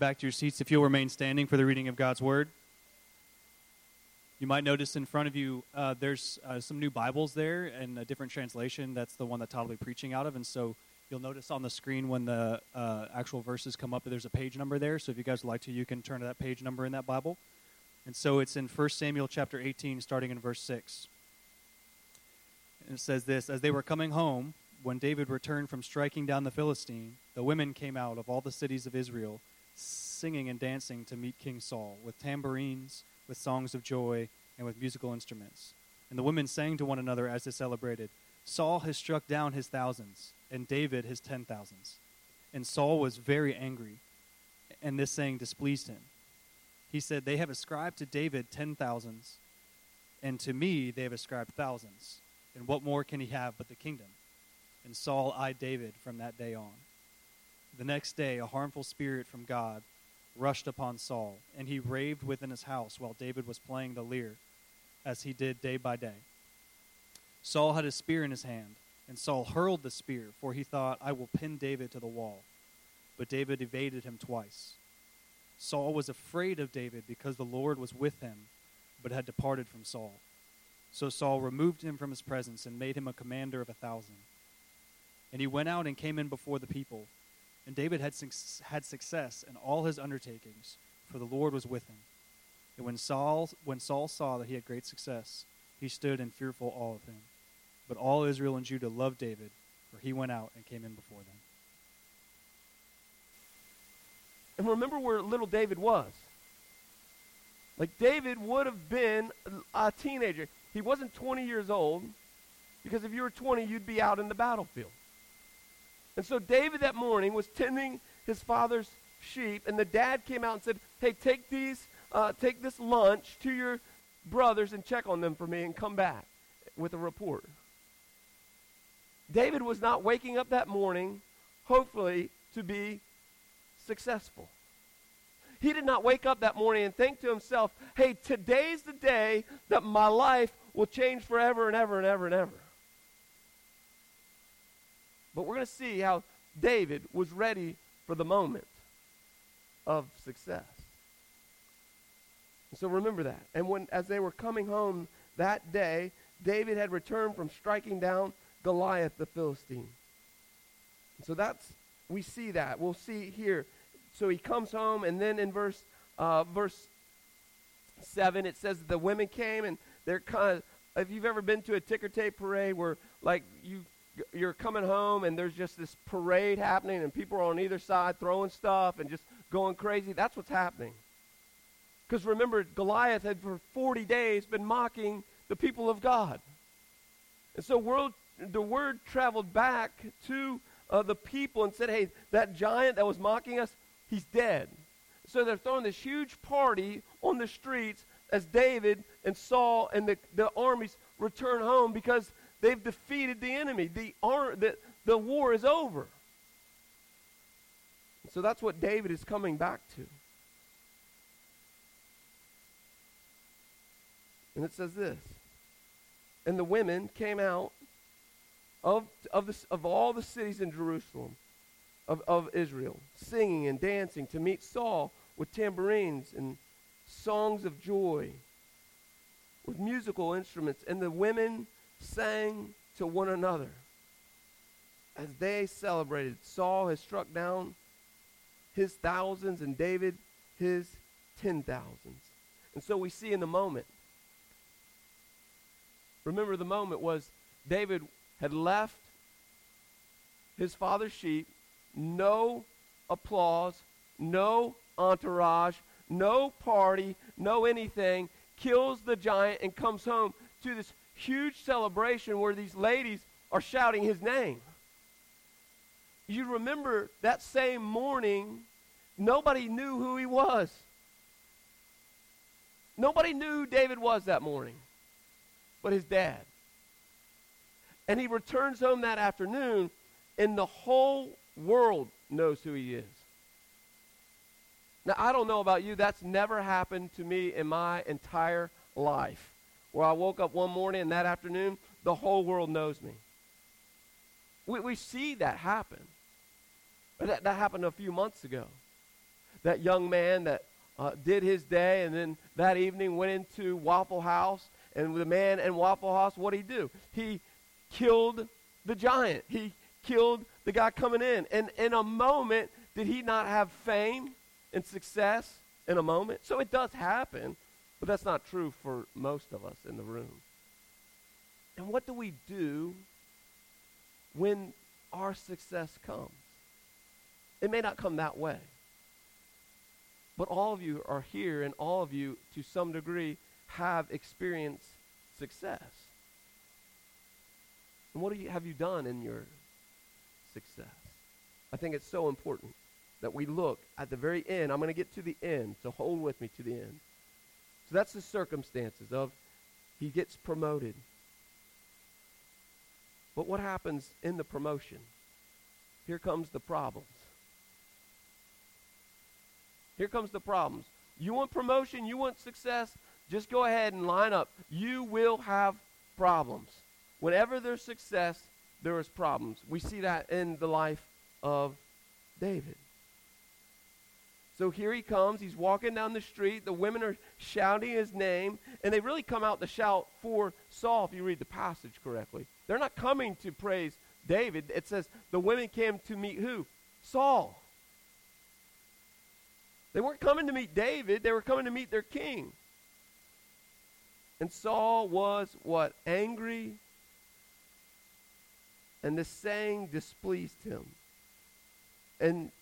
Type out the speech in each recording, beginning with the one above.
back to your seats if you'll remain standing for the reading of God's Word. You might notice in front of you uh, there's uh, some new Bibles there and a different translation. That's the one that Todd will be preaching out of. And so you'll notice on the screen when the uh, actual verses come up, there's a page number there. So if you guys would like to, you can turn to that page number in that Bible. And so it's in 1 Samuel chapter 18, starting in verse 6. And it says this As they were coming home, when David returned from striking down the Philistine, the women came out of all the cities of Israel, singing and dancing to meet King Saul, with tambourines, with songs of joy, and with musical instruments. And the women sang to one another as they celebrated Saul has struck down his thousands, and David his ten thousands. And Saul was very angry, and this saying displeased him. He said, They have ascribed to David ten thousands, and to me they have ascribed thousands. And what more can he have but the kingdom? And Saul eyed David from that day on. The next day, a harmful spirit from God rushed upon Saul, and he raved within his house while David was playing the lyre, as he did day by day. Saul had a spear in his hand, and Saul hurled the spear, for he thought, I will pin David to the wall. But David evaded him twice. Saul was afraid of David because the Lord was with him, but had departed from Saul. So Saul removed him from his presence and made him a commander of a thousand. And he went out and came in before the people. And David had, had success in all his undertakings, for the Lord was with him. And when Saul, when Saul saw that he had great success, he stood in fearful awe of him. But all Israel and Judah loved David, for he went out and came in before them. And remember where little David was. Like David would have been a teenager. He wasn't 20 years old, because if you were 20, you'd be out in the battlefield. And so David that morning was tending his father's sheep, and the dad came out and said, Hey, take these, uh, take this lunch to your brothers and check on them for me and come back with a report. David was not waking up that morning, hopefully, to be successful. He did not wake up that morning and think to himself, hey, today's the day that my life will change forever and ever and ever and ever. But we're going to see how David was ready for the moment of success. So remember that. And when as they were coming home that day, David had returned from striking down Goliath the Philistine. And so that's we see that. We'll see here. So he comes home, and then in verse uh, verse seven, it says the women came and they're kind of. If you've ever been to a ticker tape parade where like you you're coming home and there's just this parade happening and people are on either side throwing stuff and just going crazy. That's what's happening. Because remember, Goliath had for 40 days been mocking the people of God. And so world, the word traveled back to uh, the people and said, hey, that giant that was mocking us, he's dead. So they're throwing this huge party on the streets as David and Saul and the, the armies return home because They've defeated the enemy. The, the, the war is over. So that's what David is coming back to. And it says this And the women came out of, of, the, of all the cities in Jerusalem, of, of Israel, singing and dancing to meet Saul with tambourines and songs of joy, with musical instruments. And the women sang to one another as they celebrated. Saul has struck down his thousands and David his ten thousands. And so we see in the moment. Remember, the moment was David had left his father's sheep, no applause, no entourage, no party, no anything, kills the giant and comes home to this huge celebration where these ladies are shouting his name. You remember that same morning, nobody knew who he was. Nobody knew who David was that morning but his dad. And he returns home that afternoon, and the whole world knows who he is. Now, I don't know about you, that's never happened to me in my entire life where I woke up one morning and that afternoon, the whole world knows me. We, we see that happen. That, that happened a few months ago. that young man that uh, did his day and then that evening went into Waffle House. And the man in Waffle House, what did he do? He killed the giant. He killed the guy coming in. And in a moment, did he not have fame and success in a moment? So it does happen, but that's not true for most of us in the room. And what do we do when our success comes? It may not come that way. But all of you are here, and all of you, to some degree, have experienced success. And what you, have you done in your success? I think it's so important that we look at the very end. I'm going to get to the end, so hold with me to the end. So that's the circumstances of he gets promoted. But what happens in the promotion? Here comes the problems. Here comes the problems. You want promotion, you want success, just go ahead and line up. You will have problems. Whenever there's success, there is problems. We see that in the life of David. So here he comes. He's walking down the street. The women are shouting his name, and they really come out to shout for Saul if you read the passage correctly. They're not coming to praise David. It says the women came to meet who? Saul. They weren't coming to meet David, they were coming to meet their king. And Saul was what? Angry. And the saying displeased him. And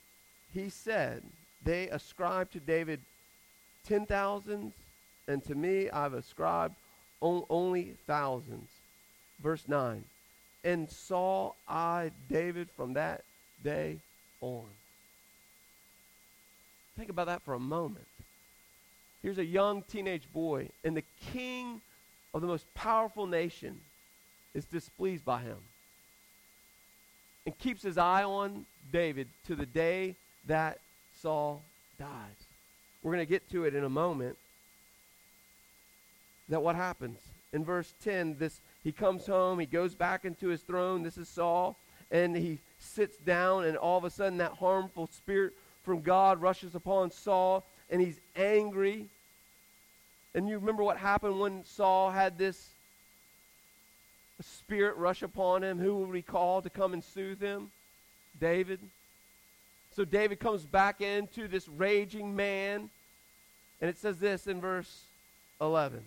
he said, They ascribe to David ten thousands, and to me I've ascribed on, only thousands. Verse 9. And Saul eyed David from that day on. Think about that for a moment. Here's a young teenage boy, and the king of the most powerful nation is displeased by him and keeps his eye on David to the day that Saul dies. We're going to get to it in a moment. That what happens? In verse 10, this he comes home, he goes back into his throne. This is Saul, and he sits down, and all of a sudden that harmful spirit from God rushes upon Saul, and he's angry. And you remember what happened when Saul had this spirit rush upon him? Who would he call to come and soothe him? David. So David comes back into this raging man, and it says this in verse 11.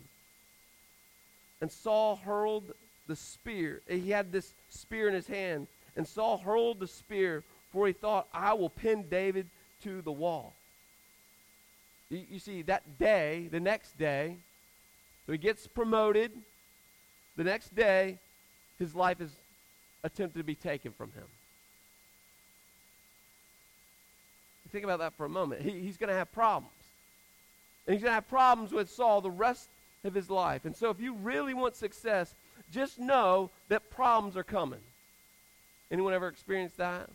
And Saul hurled the spear. He had this spear in his hand. And Saul hurled the spear, for he thought, I will pin David to the wall. You, you see, that day, the next day, so he gets promoted. The next day, his life is attempted to be taken from him. Think about that for a moment. He, he's going to have problems. And he's going to have problems with Saul the rest of his life. And so if you really want success, just know that problems are coming. Anyone ever experienced that?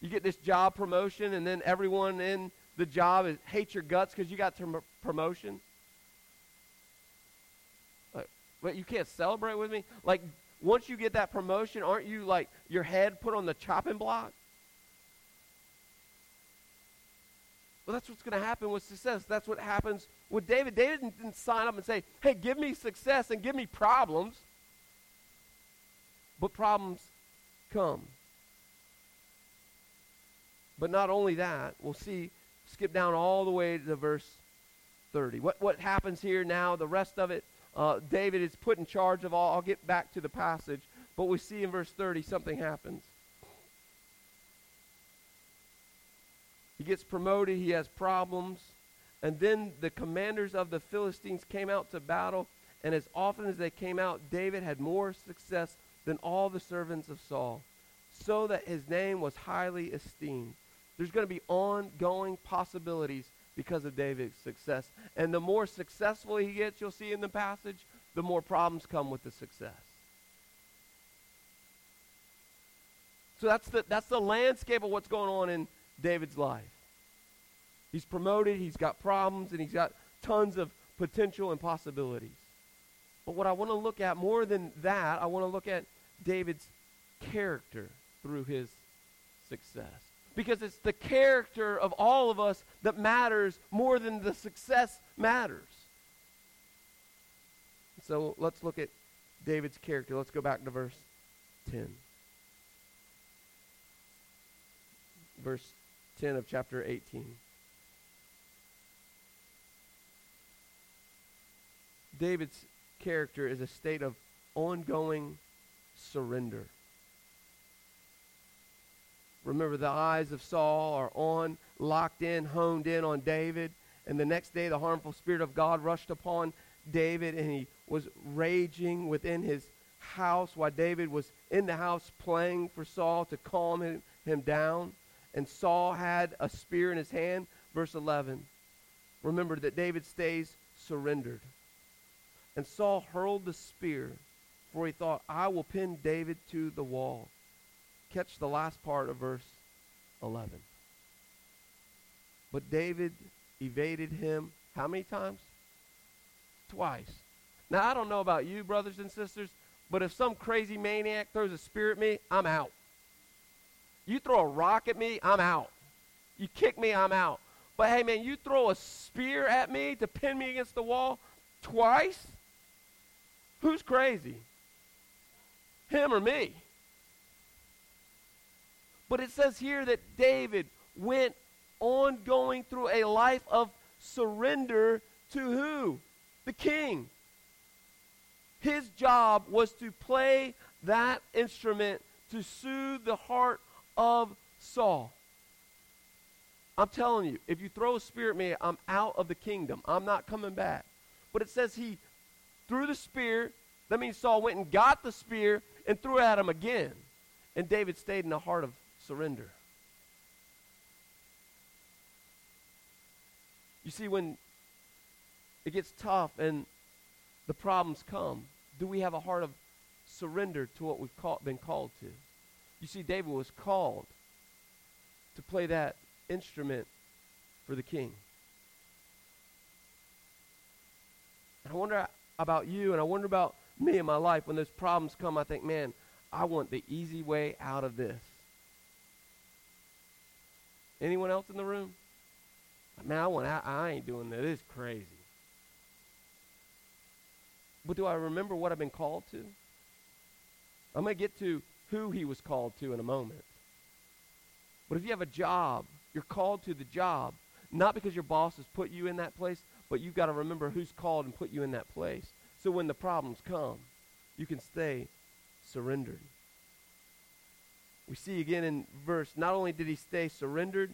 You get this job promotion, and then everyone in the job is, hates your guts because you got the promotion. But you can't celebrate with me? Like, once you get that promotion, aren't you like your head put on the chopping block? Well, that's what's going to happen with success. That's what happens with David. David didn't, didn't sign up and say, hey, give me success and give me problems. But problems come. But not only that, we'll see, skip down all the way to verse 30. What, what happens here now, the rest of it, uh, David is put in charge of all. I'll get back to the passage. But we see in verse 30 something happens. He gets promoted, he has problems. And then the commanders of the Philistines came out to battle, and as often as they came out, David had more success than all the servants of Saul, so that his name was highly esteemed. There's going to be ongoing possibilities because of David's success. And the more successful he gets, you'll see in the passage, the more problems come with the success. So that's the, that's the landscape of what's going on in David's life. He's promoted, he's got problems, and he's got tons of potential and possibilities. But what I want to look at more than that, I want to look at David's character through his success. because it's the character of all of us that matters more than the success matters. So let's look at David's character. Let's go back to verse 10. Verse 10 of chapter 18. David's character is a state of ongoing surrender. Remember, the eyes of Saul are on, locked in, honed in on David. And the next day, the harmful spirit of God rushed upon David, and he was raging within his house while David was in the house playing for Saul to calm him, him down. And Saul had a spear in his hand. Verse 11. Remember that David stays surrendered. And Saul hurled the spear, for he thought, I will pin David to the wall. Catch the last part of verse 11. But David evaded him how many times? Twice. Now, I don't know about you, brothers and sisters, but if some crazy maniac throws a spear at me, I'm out. You throw a rock at me, I'm out. You kick me, I'm out. But hey, man, you throw a spear at me to pin me against the wall twice? Who's crazy? Him or me? But it says here that David went on going through a life of surrender to who? The king. His job was to play that instrument to soothe the heart of Saul. I'm telling you, if you throw a spear at me, I'm out of the kingdom. I'm not coming back. But it says he threw the spear. That means Saul went and got the spear and threw it at him again. And David stayed in the heart of surrender. You see, when it gets tough and the problems come, do we have a heart of surrender to what we've call, been called to? You see, David was called to play that instrument for the king. And I wonder about you, and I wonder about me in my life when those problems come. I think, man, I want the easy way out of this. Anyone else in the room? Man, I want. I, I ain't doing that. It's crazy. But do I remember what I've been called to? I'm going to get to who he was called to in a moment. But if you have a job, you're called to the job, not because your boss has put you in that place, but you've got to remember who's called and put you in that place. So when the problems come, you can stay surrendered. We see again in verse, not only did he stay surrendered,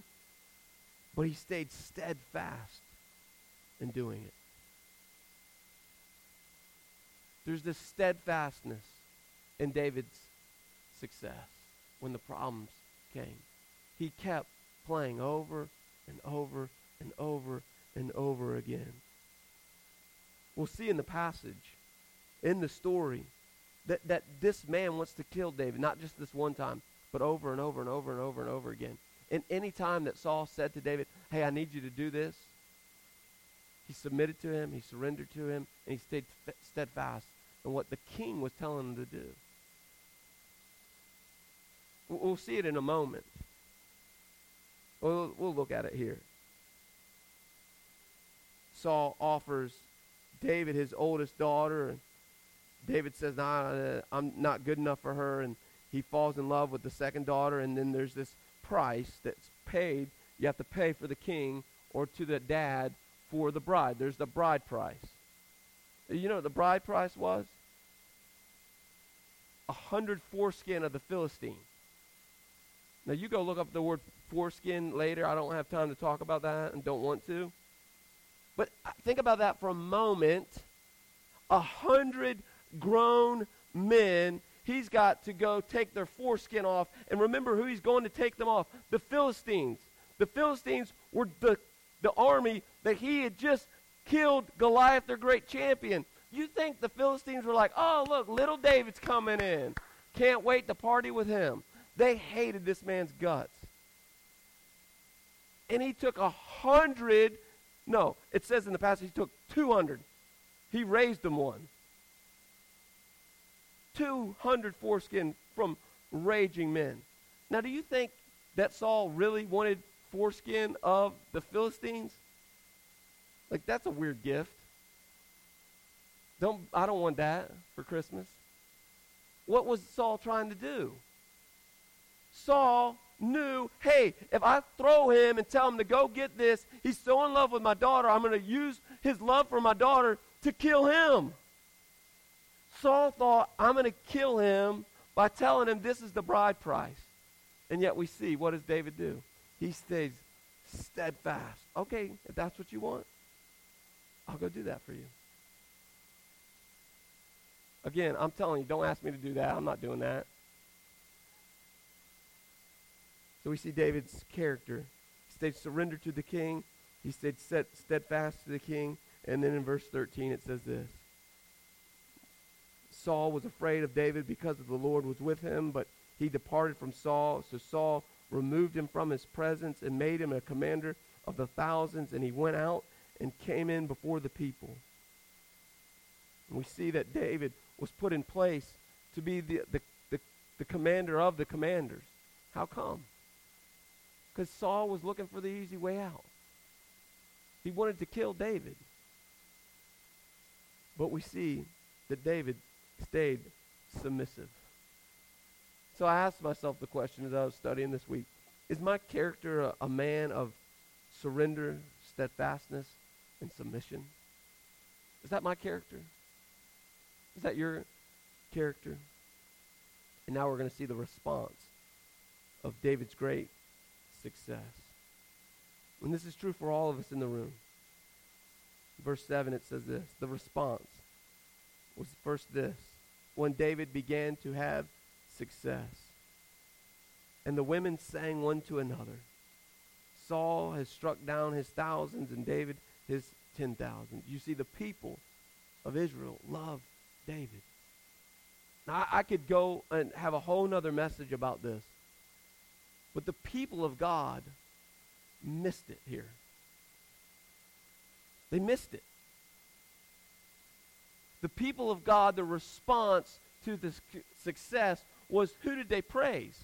but he stayed steadfast in doing it. There's this steadfastness in David's success when the problems came. He kept playing over and over and over and over again. We'll see in the passage, in the story, that, that this man wants to kill David, not just this one time, but over and over and over and over and over again. And any time that Saul said to David, Hey, I need you to do this, he submitted to him, he surrendered to him, and he stayed steadfast in what the king was telling him to do. We'll see it in a moment. We'll, we'll look at it here. Saul offers David his oldest daughter, and David says, nah, uh, I'm not good enough for her, and he falls in love with the second daughter, and then there's this price that's paid. You have to pay for the king or to the dad for the bride. There's the bride price. You know what the bride price was? A hundred foreskin of the Philistine. Now you go look up the word foreskin later. I don't have time to talk about that and don't want to. But think about that for a moment. A hundred grown men, he's got to go take their foreskin off. And remember who he's going to take them off the Philistines. The Philistines were the, the army that he had just killed Goliath, their great champion. You think the Philistines were like, oh, look, little David's coming in. Can't wait to party with him. They hated this man's guts. And he took a hundred, no, it says in the passage he took 200. He raised them one. 200 foreskin from raging men. Now, do you think that Saul really wanted foreskin of the Philistines? Like that's a weird gift. Don't I don't want that for Christmas. What was Saul trying to do? Saul knew, hey, if I throw him and tell him to go get this, he's so in love with my daughter, I'm going to use his love for my daughter to kill him. Saul thought, I'm going to kill him by telling him this is the bride price. And yet we see, what does David do? He stays steadfast. Okay, if that's what you want, I'll go do that for you. Again, I'm telling you, don't ask me to do that. I'm not doing that. So we see David's character. He stayed surrendered to the king. He stayed set, steadfast to the king. And then in verse 13 it says this. Saul was afraid of David because of the Lord was with him, but he departed from Saul. So Saul removed him from his presence and made him a commander of the thousands, and he went out and came in before the people. And we see that David was put in place to be the, the, the, the commander of the commanders. How come? Because Saul was looking for the easy way out. He wanted to kill David. But we see that David stayed submissive. So I asked myself the question as I was studying this week Is my character a, a man of surrender, steadfastness, and submission? Is that my character? Is that your character? And now we're going to see the response of David's great success. And this is true for all of us in the room. Verse 7, it says this The response was first this when David began to have success. And the women sang one to another Saul has struck down his thousands, and David his ten thousands. You see, the people of Israel love David. Now, I, I could go and have a whole nother message about this. But the people of God missed it here. They missed it. The people of God, the response to this success was who did they praise?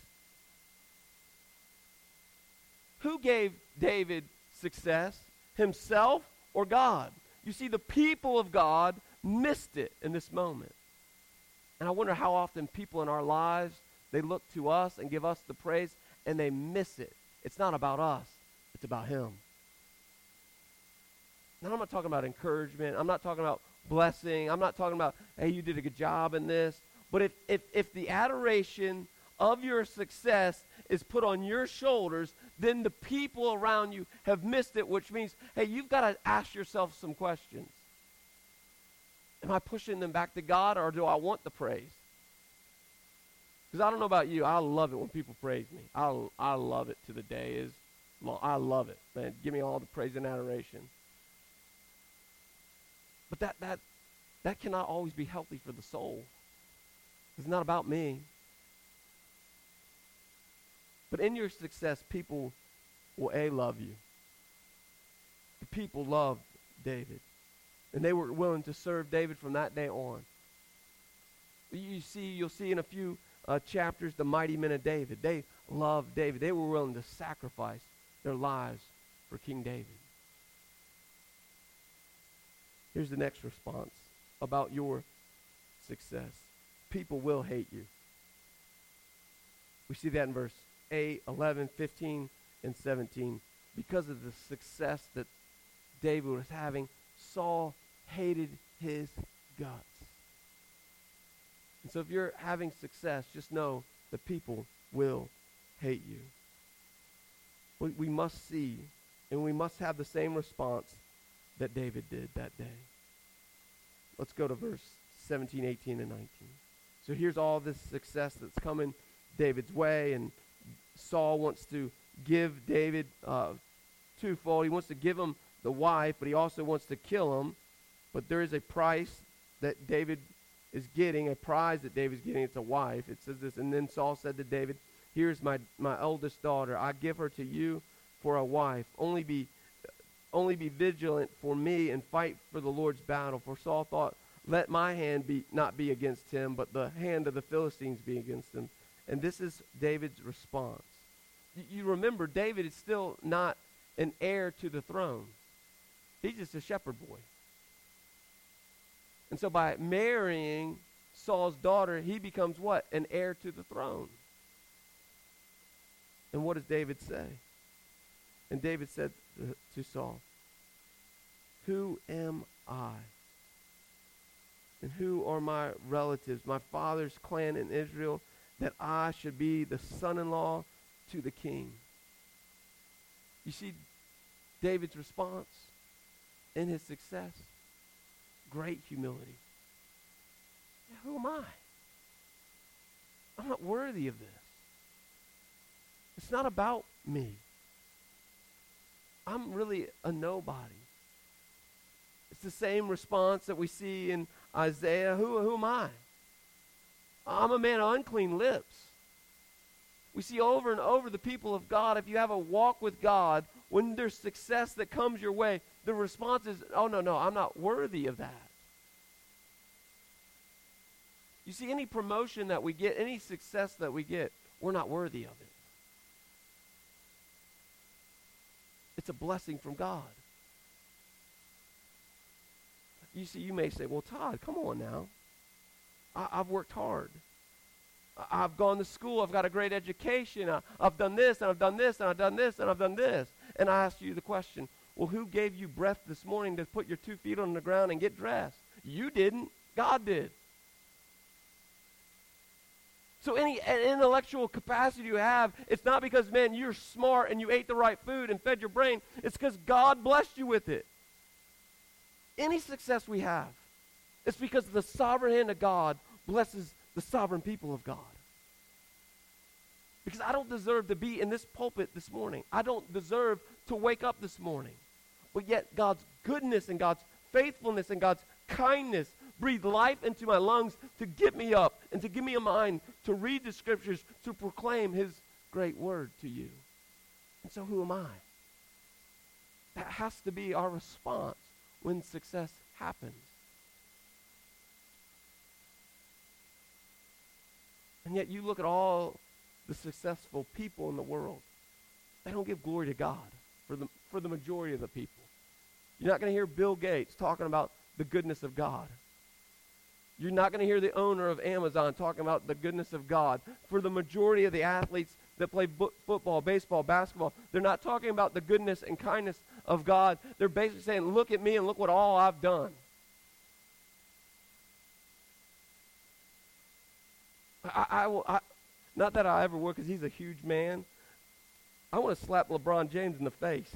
Who gave David success? Himself or God? You see, the people of God missed it in this moment. And I wonder how often people in our lives, they look to us and give us the praise and they miss it. It's not about us, it's about Him. Now, I'm not talking about encouragement. I'm not talking about blessing. I'm not talking about, hey, you did a good job in this. But if, if, if the adoration of your success is put on your shoulders, then the people around you have missed it, which means, hey, you've got to ask yourself some questions. Am I pushing them back to God or do I want the praise? Because I don't know about you, I love it when people praise me. I, I love it to the day is long. I love it, man. Give me all the praise and adoration. But that that that cannot always be healthy for the soul. It's not about me. But in your success, people will a love you. The people loved David, and they were willing to serve David from that day on. You see, you'll see in a few uh, chapters, the mighty men of David. They loved David. They were willing to sacrifice their lives for King David. Here's the next response about your success people will hate you. We see that in verse 8, 11, 15, and 17. Because of the success that David was having, Saul hated his guts. And so if you're having success, just know the people will hate you. We, we must see, and we must have the same response that David did that day. Let's go to verse 17, 18, and 19. So here's all this success that's coming David's way, and Saul wants to give David uh, twofold. He wants to give him the wife, but he also wants to kill him. But there is a price that David is getting, a prize that David's getting. It's a wife. It says this, and then Saul said to David, Here's my, my oldest daughter. I give her to you for a wife. Only be, only be vigilant for me and fight for the Lord's battle. For Saul thought, Let my hand be not be against him, but the hand of the Philistines be against him. And this is David's response. y- you remember, David is still not an heir to the throne. He's just a shepherd boy. And so by marrying Saul's daughter, he becomes what? An heir to the throne. And what does David say? And David said to, Saul, Who am I? And who are my relatives, my father's clan in Israel, that I should be the son in law to the king? You see David's response in his success? Great humility. Who am I? I'm not worthy of this. It's not about me. I'm really a nobody. It's the same response that we see in Isaiah. Who, who am I? I'm a man of unclean lips. We see over and over the people of God, if you have a walk with God, when there's success that comes your way, the response is, oh, no, no, I'm not worthy of that. You see, any promotion that we get, any success that we get, we're not worthy of it. It's a blessing from God. You see, you may say, well, Todd, come on now. I, have worked hard. I, have gone to school. I've got a great education. I, I've done this, and I've done this, and I've done this, and I've done this. And I ask you the question, well, who gave you breath this morning to put your two feet on the ground and get dressed? You didn't. God did. So any intellectual capacity you have, it's not because, man, you're smart and you ate the right food and fed your brain. It's because God blessed you with it. Any success we have, it's because the sovereign hand of God blesses the sovereign people of God. Because I don't deserve to be in this pulpit this morning. I don't deserve to wake up this morning. But yet God's goodness and God's faithfulness and God's kindness breathe life into my lungs to get me up and to give me a mind to read the scriptures, to proclaim his great word to you. And so who am I? That has to be our response when success happens. And yet you look at all the successful people in the world, they don't give glory to God for the, for the majority of the people. You're not going to hear Bill Gates talking about the goodness of God. You're not going to hear the owner of Amazon talking about the goodness of God. For the majority of the athletes that play bo- football, baseball, basketball, they're not talking about the goodness and kindness of God. They're basically saying, Look at me and look what all I've done. I, I, will, I not that I ever would because he's a huge man. I want to slap LeBron James in the face.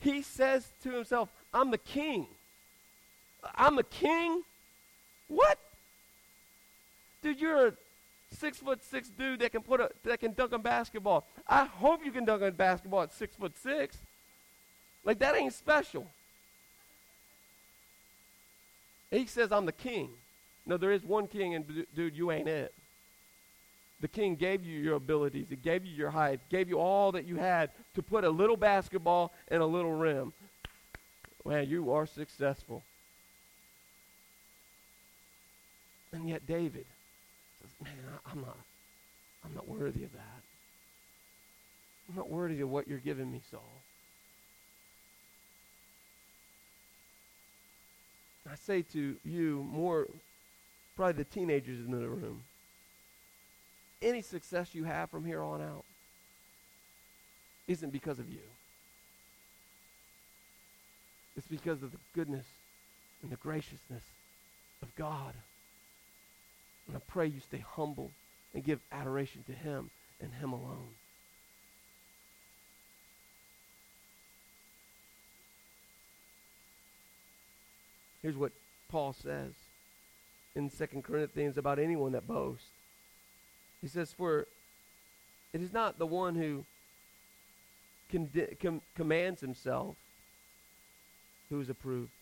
He says to himself, I'm the king. I'm the king? What? Dude, you're a six foot six dude that can put a that can dunk a basketball. I hope you can dunk a basketball at six foot six. Like that ain't special. He says, I'm the king. No, there is one king, and dude, you ain't it. The king gave you your abilities. He gave you your height. Gave you all that you had to put a little basketball in a little rim. Man, you are successful. And yet David says, man, I, am not, I'm not worthy of that. I'm not worthy of what you're giving me, Saul. I say to you, more probably the teenagers in the room, any success you have from here on out isn't because of you. It's because of the goodness and the graciousness of God. And I pray you stay humble and give adoration to Him and Him alone. Here's what Paul says in 2 Corinthians about anyone that boasts. He says, For it is not the one who com- commands himself who is approved,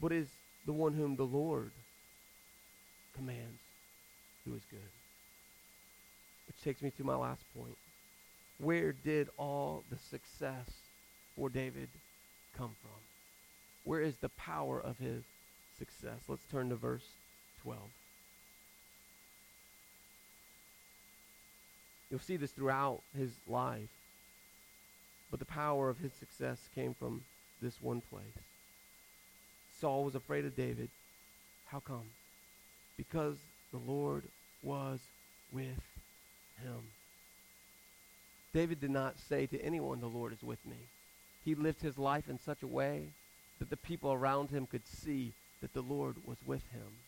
but is the one whom the Lord commands who is good. Which takes me to my last point. Where did all the success for David come from? Where is the power of his success? Let's turn to verse 12. You'll see this throughout his life. But the power of his success came from this one place. Saul was afraid of David. How come? Because the Lord was with him. David did not say to anyone, The Lord is with me. He lived his life in such a way that the people around him could see that the Lord was with him.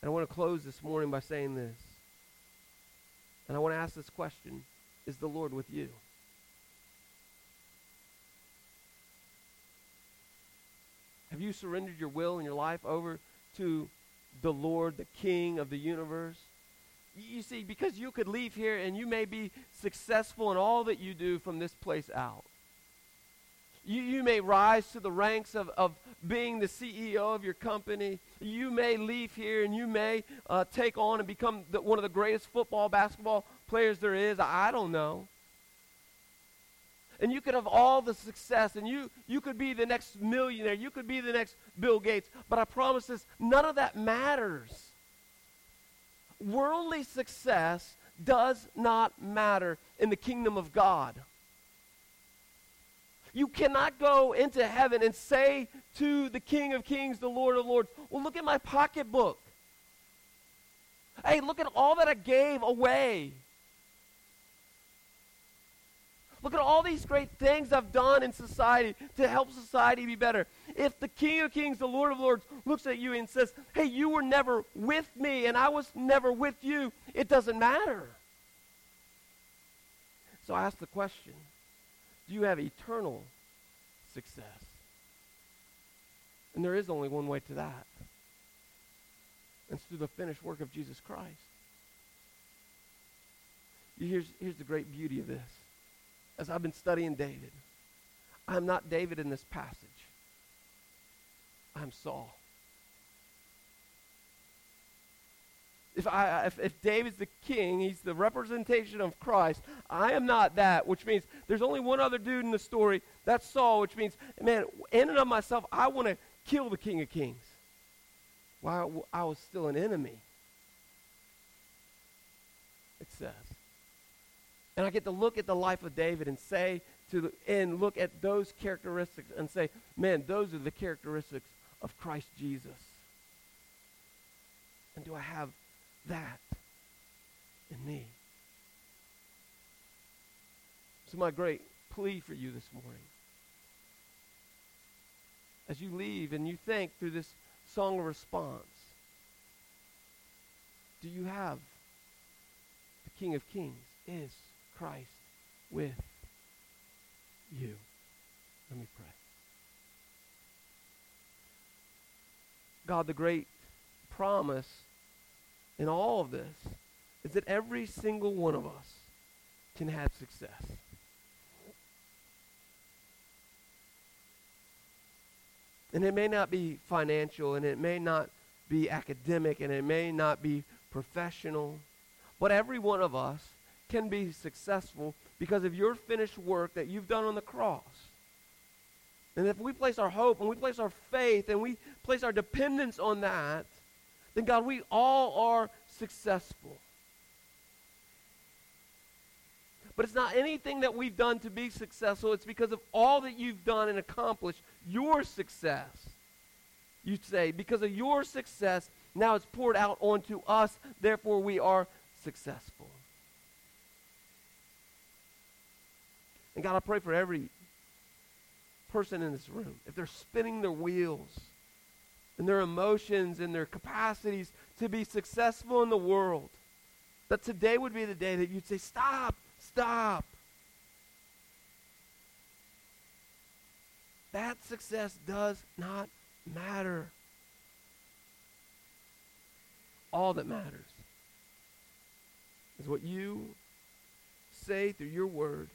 And I want to close this morning by saying this. And I want to ask this question Is the Lord with you? Have you surrendered your will and your life over to the Lord, the King of the universe? You see, because you could leave here and you may be successful in all that you do from this place out. You, you may rise to the ranks of, of being the CEO of your company. You may leave here and you may uh, take on and become the, one of the greatest football, basketball players there is. I don't know. And you could have all the success and you, you could be the next millionaire. You could be the next bill gates. But i promise this none of that matters. Worldly success does not matter in the kingdom of god you cannot go into heaven and say to the king of kings the lord of lords well look at my pocketbook hey look at all that i gave away Look at all these great things I've done in society to help society be better. If the King of Kings, the Lord of Lords, looks at you and says, Hey, you were never with me and I was never with you, it doesn't matter. So I ask the question you have eternal success? And there is only one way to that. It's through the finished work of Jesus Christ. Here's, here's the great beauty of this as I've been studying David. I'm not David in this passage. I'm Saul. If, I, if, if David's the king, he's the representation of Christ. I am not that, which means there's only one other dude in the story. That's Saul, which means, man, in and of myself, I want to kill the King of Kings while I was still an enemy. It says. And I get to look at the life of David and say to the, and look at those characteristics and say, man, those are the characteristics of Christ Jesus. And do I have that in me? So my great plea for you this morning. As you leave and you think through this song of response, do you have the King of Kings is Christ with you. Let me pray. God, the great promise in all of this is that every single one of us can have success. And it may not be financial, and it may not be academic, and it may not be professional, but every one of us can be successful because of your finished work that you've done on the cross. And if we place our hope and we place our faith and we place our dependence on that, then God, we all are successful. But it's not anything that we've done to be successful. It's because of all that you've done and accomplished, your success. You say, because of your success, now it's poured out onto us, therefore we are successful. And God, I pray for every person in this room. If they're spinning their wheels and their emotions and their capacities to be successful in the world, that today would be the day that you'd say, Stop, stop. That success does not matter. All that matters is what you say through your word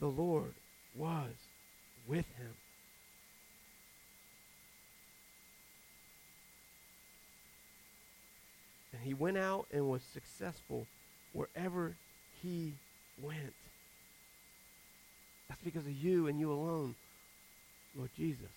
the Lord was with him. And he went out and was successful wherever he went. That's because of you and you alone, Lord Jesus.